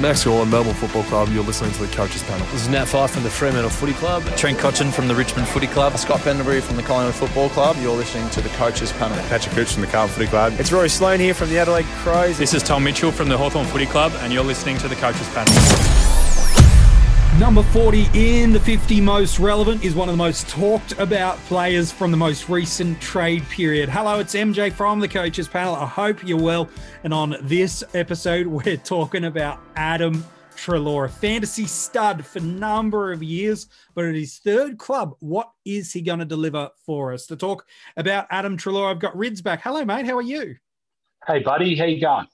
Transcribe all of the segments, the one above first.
Max Gawn, Melbourne Football Club. You're listening to the Coaches Panel. This is Nat Fyfe from the Fremantle Footy Club. Trent Cotchin from the Richmond Footy Club. Scott Pendlebury from the Collingwood Football Club. You're listening to the Coaches Panel. Patrick Cooch from the Carlton Footy Club. It's Rory Sloane here from the Adelaide Crows. This is Tom Mitchell from the Hawthorn Footy Club, and you're listening to the Coaches Panel. Number 40 in the 50 most relevant is one of the most talked about players from the most recent trade period. Hello, it's MJ from the coaches panel. I hope you're well. And on this episode, we're talking about Adam Treloar, a fantasy stud for a number of years, but at his third club, what is he going to deliver for us? To talk about Adam Treloar, I've got Rids back. Hello, mate. How are you? Hey, buddy. How you going?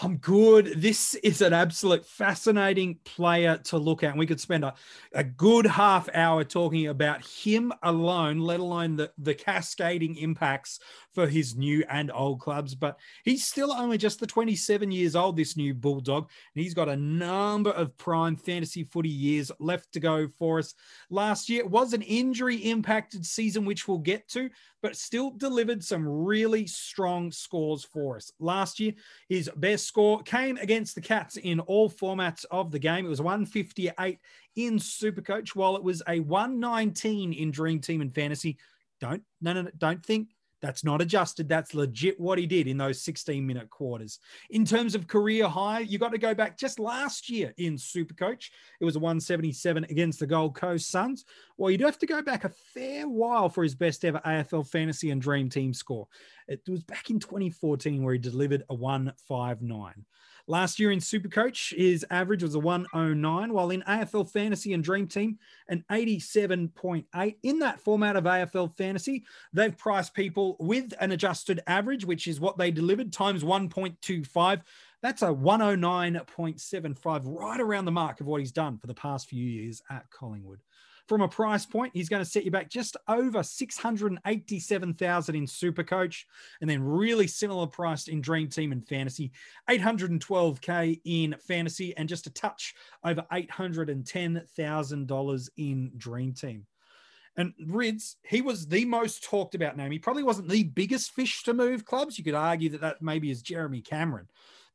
I'm good. This is an absolute fascinating player to look at. And we could spend a, a good half hour talking about him alone, let alone the, the cascading impacts for his new and old clubs. But he's still only just the 27 years old, this new Bulldog. And he's got a number of prime fantasy footy years left to go for us. Last year was an injury impacted season, which we'll get to, but still delivered some really strong scores for us. Last year, his best score came against the Cats in all formats of the game. It was 158 in Supercoach, while it was a 119 in Dream Team and Fantasy. Don't no no, no don't think that's not adjusted. That's legit what he did in those 16 minute quarters. In terms of career high, you got to go back just last year in Supercoach. It was a 177 against the Gold Coast Suns. Well, you do have to go back a fair while for his best ever AFL fantasy and dream team score. It was back in 2014 where he delivered a 159. Last year in Supercoach, his average was a 109, while in AFL Fantasy and Dream Team, an 87.8. In that format of AFL Fantasy, they've priced people with an adjusted average, which is what they delivered, times 1.25. That's a 109.75, right around the mark of what he's done for the past few years at Collingwood. From a price point, he's going to set you back just over 687,000 in Super Coach, and then really similar priced in Dream Team and Fantasy, 812k in Fantasy and just a touch over $810,000 in Dream Team. And Rids, he was the most talked about name. He probably wasn't the biggest fish to move clubs. You could argue that that maybe is Jeremy Cameron.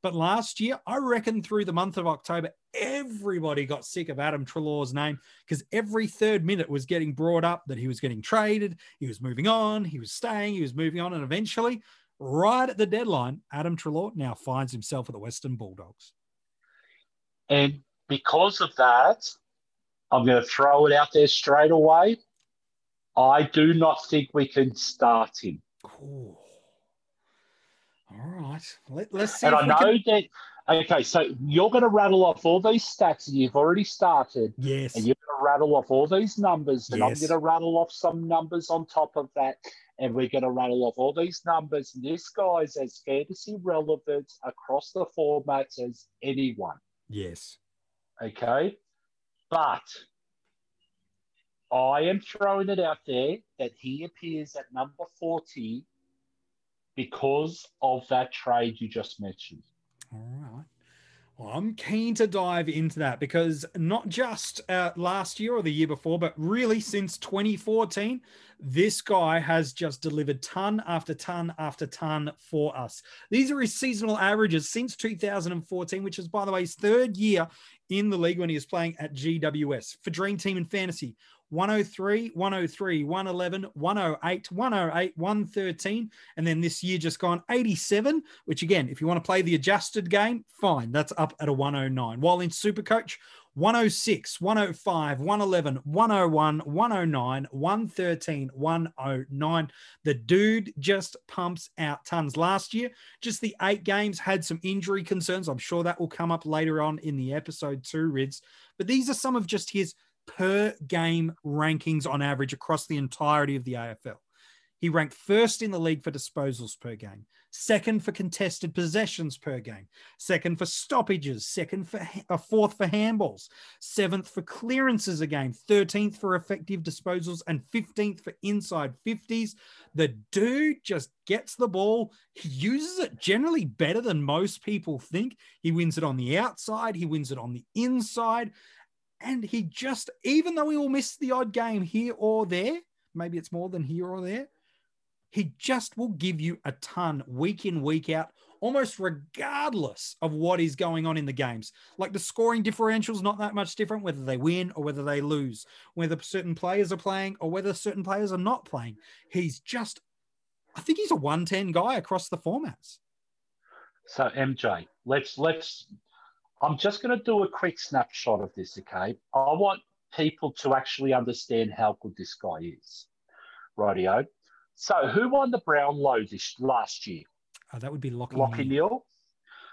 But last year, I reckon through the month of October, everybody got sick of Adam Treloar's name because every third minute was getting brought up that he was getting traded, he was moving on, he was staying, he was moving on. And eventually, right at the deadline, Adam Treloar now finds himself at the Western Bulldogs. And because of that, I'm going to throw it out there straight away. I do not think we can start him. Ooh. All right. Let, us see. And I know can... that. Okay, so you're going to rattle off all these stats, and you've already started. Yes. And you're going to rattle off all these numbers, and yes. I'm going to rattle off some numbers on top of that, and we're going to rattle off all these numbers. And this guy's as fantasy relevant across the formats as anyone. Yes. Okay. But I am throwing it out there that he appears at number 40 because of that trade you just mentioned. All right. Well, I'm keen to dive into that because not just uh, last year or the year before, but really since 2014, this guy has just delivered ton after ton after ton for us. These are his seasonal averages since 2014, which is, by the way, his third year in the league when he was playing at GWS for Dream Team and Fantasy. 103, 103, 111, 108, 108, 113. And then this year just gone 87, which again, if you want to play the adjusted game, fine. That's up at a 109. While in Supercoach, 106, 105, 111, 101, 109, 113, 109. The dude just pumps out tons. Last year, just the eight games had some injury concerns. I'm sure that will come up later on in the episode too, Rids. But these are some of just his per game rankings on average across the entirety of the AFL. He ranked first in the league for disposals per game, second for contested possessions per game, second for stoppages, second for a uh, fourth for handballs, seventh for clearances a game, 13th for effective disposals, and 15th for inside 50s. The dude just gets the ball. He uses it generally better than most people think. He wins it on the outside, he wins it on the inside. And he just, even though he will miss the odd game here or there, maybe it's more than here or there, he just will give you a ton week in, week out, almost regardless of what is going on in the games. Like the scoring differential is not that much different, whether they win or whether they lose, whether certain players are playing or whether certain players are not playing. He's just, I think he's a 110 guy across the formats. So MJ, let's let's. I'm just going to do a quick snapshot of this. Okay, I want people to actually understand how good this guy is. Rightio. So who won the Brownlow this last year? Oh, that would be Lachie, Lachie Neale.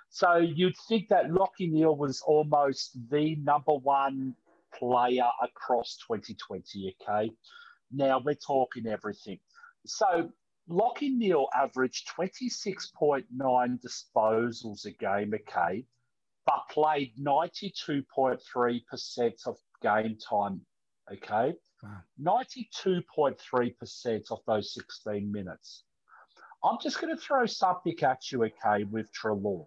So you'd think that Lachie Neale was almost the number one player across 2020. Okay, now we're talking everything. So Lachie Neale averaged 26.9 disposals a game, okay, but played 92.3% of game time, okay? Wow. 92.3% of those 16 minutes. I'm just going to throw something at you, okay, with Treloar.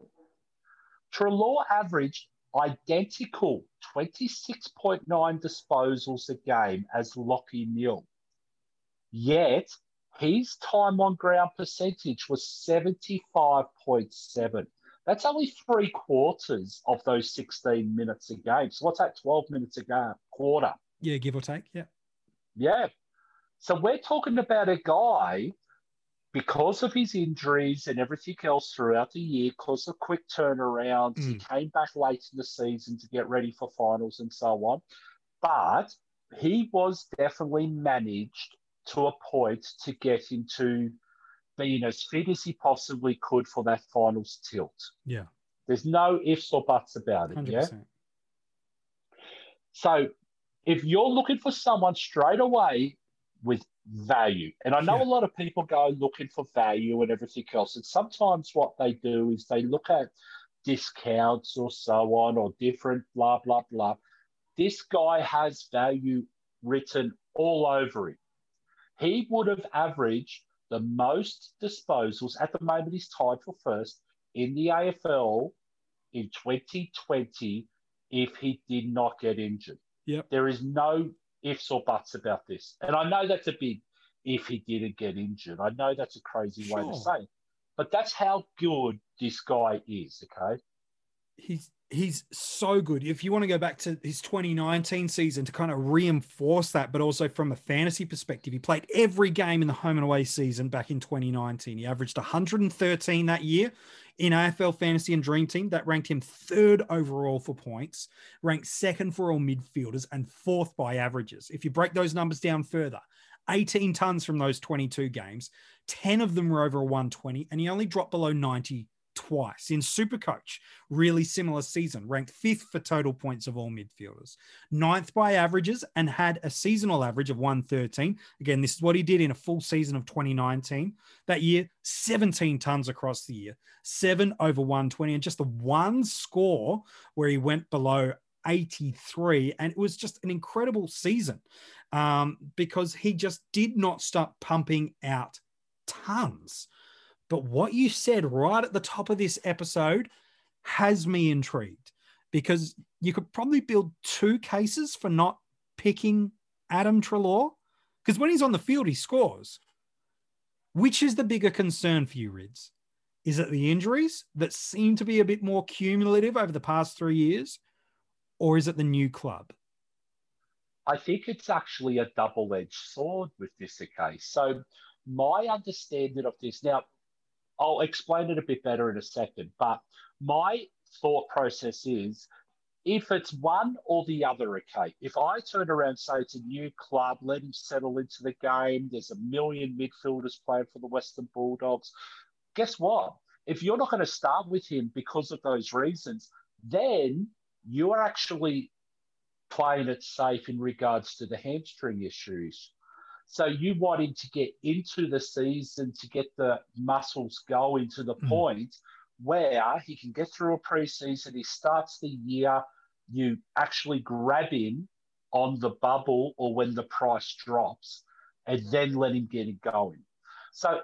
Treloar averaged identical 26.9 disposals a game as Lachie Neale. Yet his time on ground percentage was 75.7. That's only three quarters of those 16 minutes a game. So what's that, 12 minutes a game, quarter? Yeah, give or take. Yeah. Yeah. So we're talking about a guy, because of his injuries and everything else throughout the year, because of quick turnarounds, mm. he came back late in the season to get ready for finals and so on. But he was definitely managed to a point to get into being as fit as he possibly could for that finals tilt. Yeah. There's no ifs or buts about it. 100%. Yeah. So if you're looking for someone straight away with value, and I know yeah. a lot of people go looking for value and everything else, and sometimes what they do is they look at discounts or so on or different blah, blah, blah. This guy has value written all over him. He would have averaged the most disposals at the moment he's tied for first in the AFL in 2020 if he did not get injured. Yep. There is no ifs or buts about this. And I know that's a big if he didn't get injured. I know that's a crazy sure. way to say it. But that's how good this guy is, okay? He's he's so good. If you want to go back to his 2019 season to kind of reinforce that, but also from a fantasy perspective, he played every game in the home and away season back in 2019. He averaged 113 that year in AFL Fantasy and Dream Team. That ranked him third overall for points, ranked second for all midfielders, and fourth by averages. If you break those numbers down further, 18 tons from those 22 games, 10 of them were over a 120, and he only dropped below 90 twice. In Supercoach, really similar season, ranked fifth for total points of all midfielders, ninth by averages, and had a seasonal average of 113. Again, this is what he did in a full season of 2019. That year, 17 tons across the year, seven over 120, and just the one score where he went below 83. And it was just an incredible season um, because he just did not stop pumping out tons. But what you said right at the top of this episode has me intrigued because you could probably build two cases for not picking Adam Treloar because when he's on the field, he scores. Which is the bigger concern for you, Rids? Is it the injuries that seem to be a bit more cumulative over the past three years, or is it the new club? I think it's actually a double edged sword with this case. So, my understanding of this now, I'll explain it a bit better in a second. But my thought process is if it's one or the other, okay, if I turn around say it's a new club, let him settle into the game, there's a million midfielders playing for the Western Bulldogs, guess what? If you're not going to start with him because of those reasons, then you are actually playing it safe in regards to the hamstring issues. So you want him to get into the season to get the muscles going to the mm. point where he can get through a preseason. He starts the year. You actually grab him on the bubble or when the price drops, and then let him get it going. So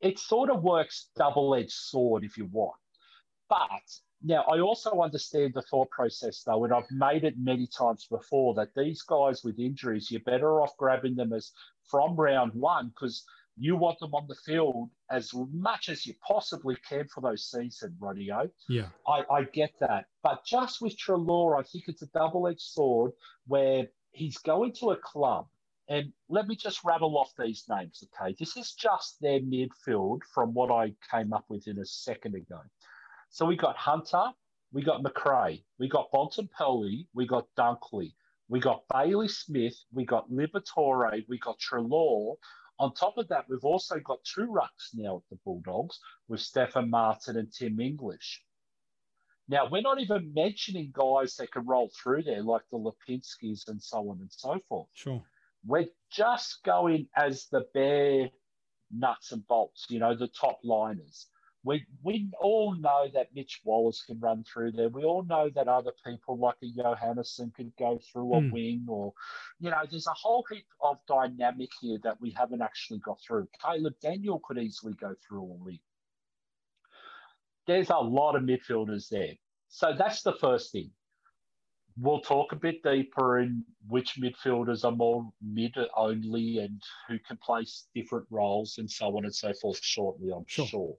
it sort of works double-edged sword if you want. But now, I also understand the thought process, though, and I've made it many times before that these guys with injuries, you're better off grabbing them as from round one because You want them on the field as much as you possibly can for those season, Radio. Yeah. I, I get that. But just with Treloar, I think it's a double edged sword where he's going to a club. And let me just rattle off these names, okay? This is just their midfield from what I came up with in a second ago. So we got Hunter, we got Macrae, we got Bontempelli, we got Dunkley, we got Bailey Smith, we got Liberatore, we got Treloar. On top of that, we've also got two rucks now at the Bulldogs with Stefan Martin and Tim English. Now, we're not even mentioning guys that can roll through there like the Lipinskis and so on and so forth. Sure. We're just going as the bare nuts and bolts, you know, the top liners. We, we all know that Mitch Wallis can run through there. We all know that other people like a Johannisen could go through a Mm. wing or, you know, there's a whole heap of dynamic here that we haven't actually got through. Caleb Daniel could easily go through a wing. There's a lot of midfielders there. So that's the first thing. We'll talk a bit deeper in which midfielders are more mid only and who can play different roles and so on and so forth shortly, I'm Sure. sure.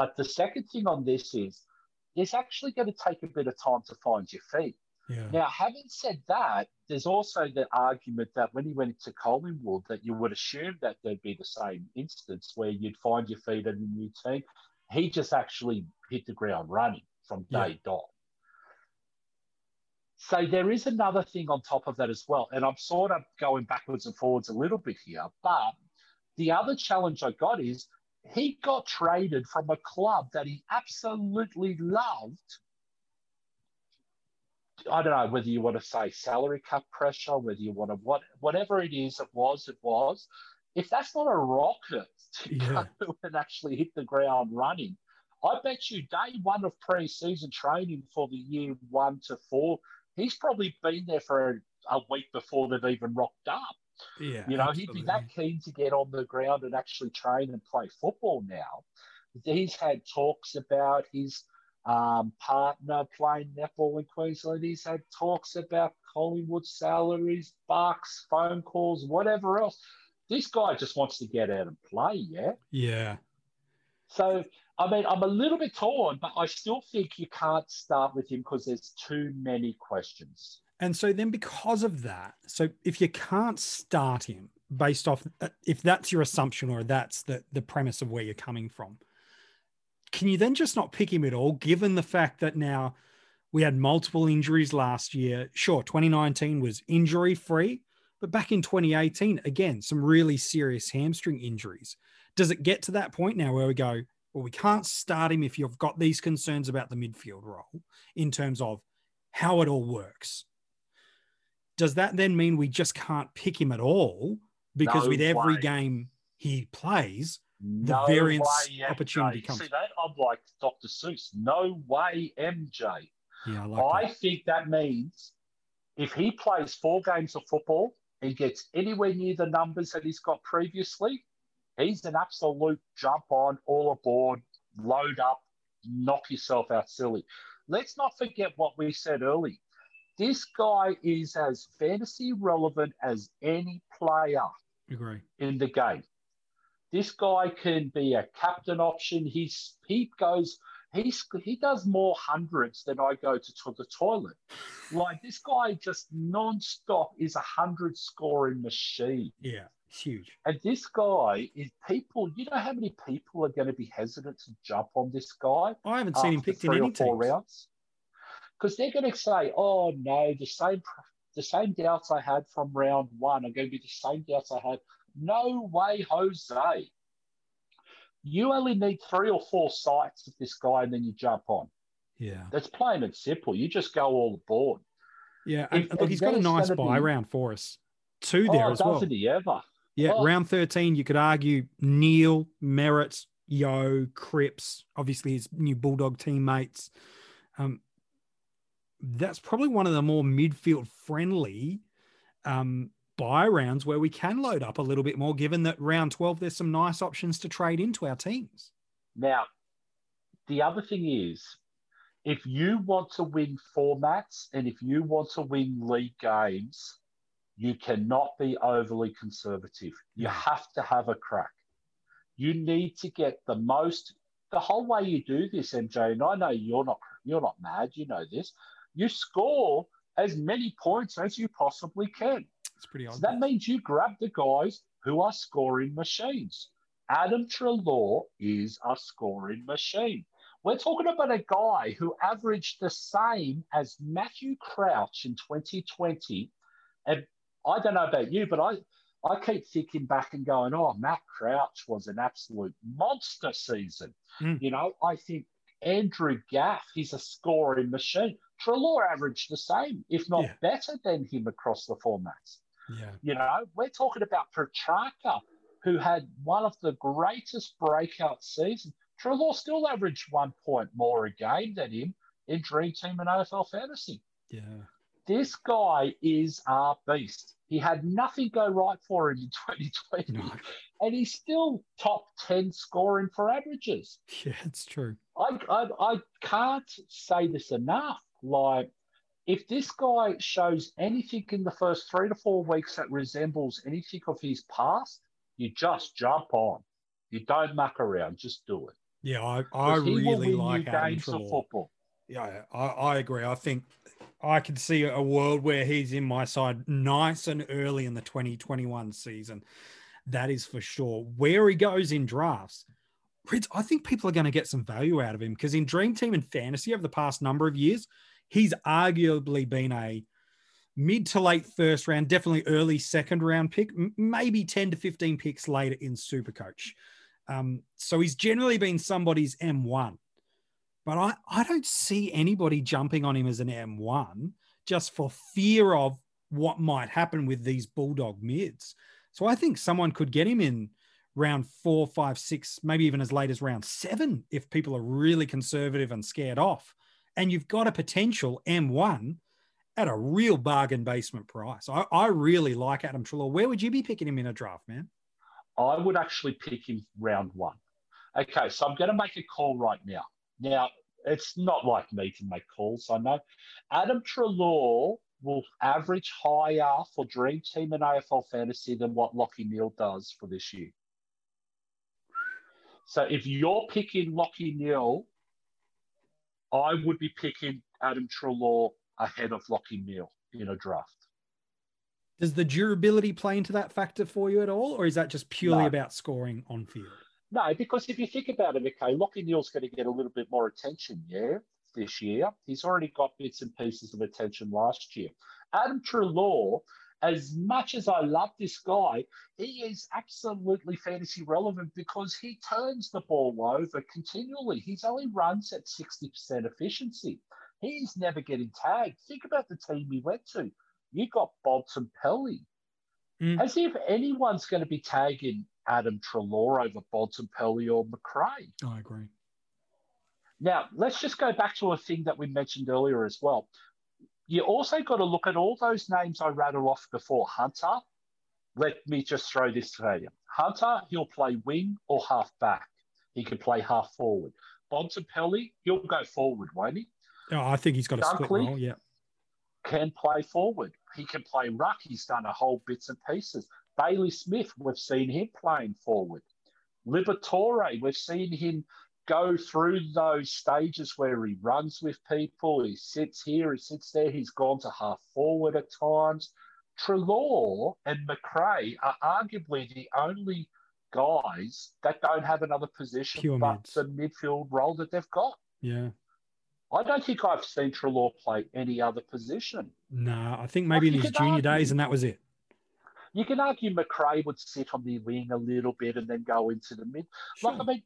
But the second thing on this is it's actually going to take a bit of time to find your feet. Yeah. Now, having said that, there's also the argument that when he went to Collingwood, that you would assume that there'd be the same instance where you'd find your feet in a new team. He just actually hit the ground running from Yeah. day dot. So there is another thing on top of that as well, and I'm sort of going backwards and forwards a little bit here. But the other challenge I got is he got traded from a club that he absolutely loved I don't know whether you want to say salary cap pressure, whether you want to what whatever it is, it was, it was. If that's not a rocket to Yeah. go and actually hit the ground running, I bet you day one of pre-season training for the year one to four, he's probably been there for a, week before they've even rocked up. Yeah. You know, he'd be that keen to get on the ground and actually train and play football now. He's had talks about his um, partner playing netball in Queensland. He's had talks about Collingwood salaries, bucks, phone calls, whatever else. This guy just wants to get out and play, yeah? Yeah. So, I mean, I'm a little bit torn, but I still think you can't start with him because there's too many questions. And so then because of that, so if you can't start him based off uh, if that's your assumption or that's the the premise of where you're coming from, can you then just not pick him at all given the fact that now we had multiple injuries last year. Sure, 2019 was injury free, but back in 2018 again some really serious hamstring injuries. Does it get to that point now where we go, well we can't start him if you've got these concerns about the midfield role in terms of how it all works? Does that then mean we just can't pick him at all? Because No with every way. game he plays, The No variance way, opportunity MJ. comes. See that? I'm like Dr. Seuss. No way, MJ. yeah, I like I that. think that means if he plays four games of football and gets anywhere near the numbers that he's got previously, he's an absolute jump on, all aboard, load up, knock yourself out silly. Let's not forget what we said earlier. This guy is as fantasy relevant as any player Agree. in the game. This guy can be a captain option. He's he goes he's he does more hundreds than I go to, to the toilet. Like this guy just non-stop is a hundred scoring machine. Yeah, it's huge. And this guy is people. You know how many people are going to be hesitant to jump on this guy? I haven't seen him picked in any teams. rounds because they're going to say, "Oh no, the same the same doubts I had from round one are going to be the same doubts I had." No way, Jose. You only need three or four sights of this guy, and then you jump on. Yeah, That's plain and simple. You just go all aboard. yeah. And If- look, and he's got a nice buy be- round for us. Two there oh, as well. doesn't he ever? Yeah, Oh. round 13, you could argue Neale, Merrett, Yo, Cripps, obviously his new Bulldog teammates. Um, that's probably one of the more midfield friendly um, buy rounds where we can load up a little bit more, given that round 12, there's some nice options to trade into our teams. Now, the other thing is, if you want to win formats and if you want to win league games, you cannot be overly conservative. You have to have a crack. You need to get the most. The whole way you do this, MJ, and I know you're not you're not mad. You know this. You score as many points as you possibly can. It's pretty So that means you grab the guys who are scoring machines. Adam Treloar is a scoring machine. We're talking about a guy who averaged the same as Matthew Crouch in 2020. And I don't know about you, but I, I keep thinking back and going, oh, Matt Crouch was an absolute monster season. Mm. You know, I think Andrew Gaff, he's a scoring machine. Treloar averaged the same, if not Yeah. better than him across the formats. Yeah. You know, we're talking about Petrarca, who had one of the greatest breakout seasons. Treloar still averaged one point more a game than him in Dream Team and AFL Fantasy. Yeah. This guy is a beast. He had nothing go right for him in 2020, No. and he's still top 10 scoring for averages. Yeah, it's true. I, I, I can't say this enough. Like, if this guy shows anything in the first three to four weeks that resembles anything of his past, you just jump on. You don't muck around, just do it. Yeah, I, I 'Cause he will really like Adam games of Treloar. football. Yeah, I, I agree. I think I could see a world where he's in my side nice and early in the 2021 season. That is for sure. Where he goes in drafts, I think people are going to get some value out of him because in Dream Team and Fantasy over the past number of years, he's arguably been a mid to late first round, definitely early second round pick, maybe 10 to 15 picks later in Supercoach. Um, so he's generally been somebody's M1 but I, I don't see anybody jumping on him as an M1 just for fear of what might happen with these Bulldog mids. So I think someone could get him in round four, five, six, maybe even as late as round seven if people are really conservative and scared off. And you've got a potential M1 at a real bargain basement price. I, I really like Adam Treloar. Where would you be picking him in a draft, man? I would actually pick him round one. Okay, so I'm going to make a call right now. Now, it's not like me to make calls, I know. Adam Treloar will average higher for Dream Team and AFL Fantasy than what Lachie Neale does for this year. So if you're picking Lachie Neale, I would be picking Adam Treloar ahead of Lachie Neale in a draft. Does the durability play into that factor for you at all? Or is that just purely No. about scoring on field? No, because if you think about it, okay, Lachie Neale's going to get a little bit more attention, yeah, this year. He's already got bits and pieces of attention last year. Adam Treloar, as much as I love this guy, he is absolutely fantasy relevant because he turns the ball over continually. He's only runs at 60% efficiency. He's never getting tagged. Think about the team he went to. You got Bontempelli. Mm. As if anyone's going to be tagging Adam Treloar over Bontempelli or Macrae. I agree. Now, let's just go back to a thing that we mentioned earlier as well. You also got to look at all those names I rattled off before. Hunter, let me just throw this to you. Hunter, he'll play wing or half back. He can play half forward. Bontempelli, he'll go forward, won't he? Oh, I think he's got a split Dunkley? role. Yeah. Can play forward. He can play ruck. He's done a whole bits and pieces. Bailey Smith, we've seen him playing forward. Liberatore, we've seen him go through those stages where he runs with people. He sits here, he sits there. He's gone to half forward at times. Treloar and Macrae are arguably the only guys that don't have another position Pure but mids. the midfield role that they've got. Yeah. I don't think I've seen Treloar play any other position. No, I think maybe in his junior argue- days, and that was it. You can argue Macrae would sit on the wing a little bit and then go into the mid. Like, I mean,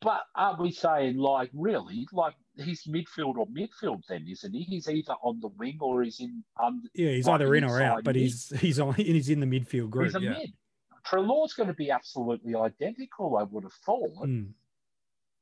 but aren't we saying, like, really, like, he's midfield or midfield then, isn't he? He's either on the wing or he's in. Um, Yeah, he's like either in or out, but mid. he's he's on he's in the midfield group. he's a yeah. mid. Treloar's going to be absolutely identical, I would have thought. Mm.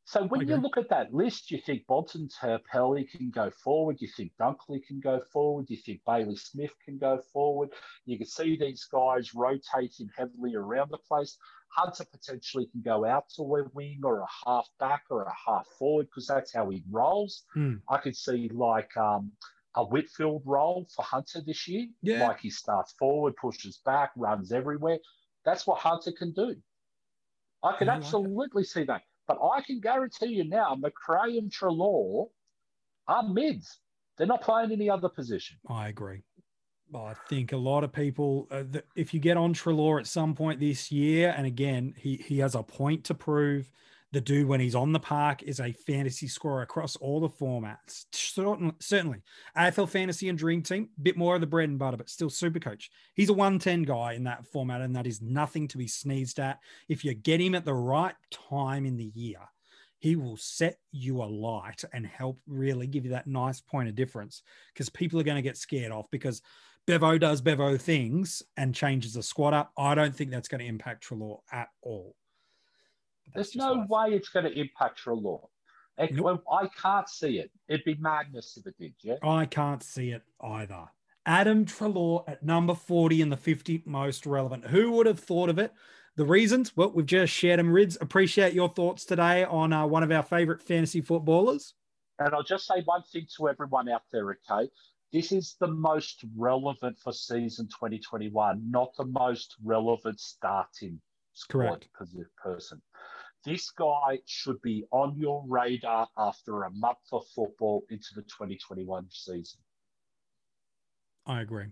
So when you look at that list, you think Bontempelli can go forward, you think Dunkley can go forward, you think Bailey Smith can go forward. You can see these guys rotating heavily around the place. Hunter potentially can go out to a wing or a half back or a half forward because that's how he rolls. Hmm. I could see like um, a Whitfield role for Hunter this year. Yeah. Like he starts forward, pushes back, runs everywhere. That's what Hunter can do. I can I like absolutely see that. But I can guarantee you now, Macrae and Treloar are mids. They're not playing any other position. I agree. Well, I think a lot of people, uh, th- if you get on Treloar at some point this year, and again, he he has a point to prove. The dude, when he's on the park, is a fantasy scorer across all the formats. Certainly, certainly. AFL fantasy and dream team, bit more of the bread and butter, but still super coach. He's a 110 guy in that format, and that is nothing to be sneezed at. If you get him at the right time in the year, he will set you alight and help really give you that nice point of difference because people are going to get scared off because Bevo does Bevo things and changes the squad up. I don't think that's going to impact Treloar at all. There's no way it's going to impact Treloar. It- Nope. I can't see it. It'd be madness if it did, yeah? I can't see it either. Adam Treloar at number 40 in the 50 most relevant. Who would have thought of it? The reasons, well, we've just shared them. Rids, appreciate your thoughts today on uh, one of our favorite fantasy footballers. And I'll just say one thing to everyone out there, okay? This is the most relevant for season 2021, not the most relevant starting squad Correct. person. This guy should be on your radar after a month of football into the 2021 season. I agree.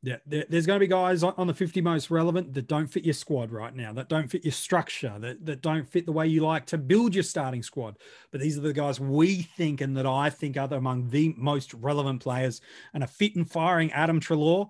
Yeah, there's going to be guys on, the 50 most relevant that don't fit your squad right now, that don't fit your structure, that, that don't fit the way you like to build your starting squad. But these are the guys we think and that I think are among the most relevant players and a fit and firing Adam Treloar.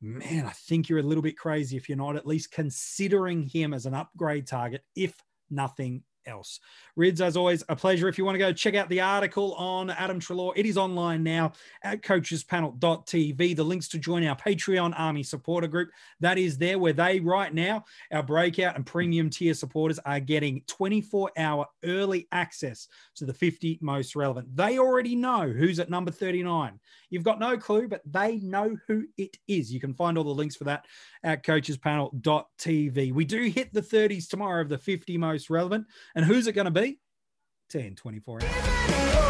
Man, I think you're a little bit crazy if you're not at least considering him as an upgrade target, if nothing else. Rids, as always, a pleasure. If you want to go check out the article on Adam Treloar, it is online now at coachespanel.tv. The links to join our Patreon Army supporter group, that is there where they right now, our breakout and premium tier supporters are getting 24 hour early access to the 50 most relevant. They already know who's at number 39. You've got no clue, but they know who it is. You can find all the links for that at coachespanel.tv. We do hit the 30s tomorrow of the 50 most relevant. And who's it going to be? 10, 24 hours.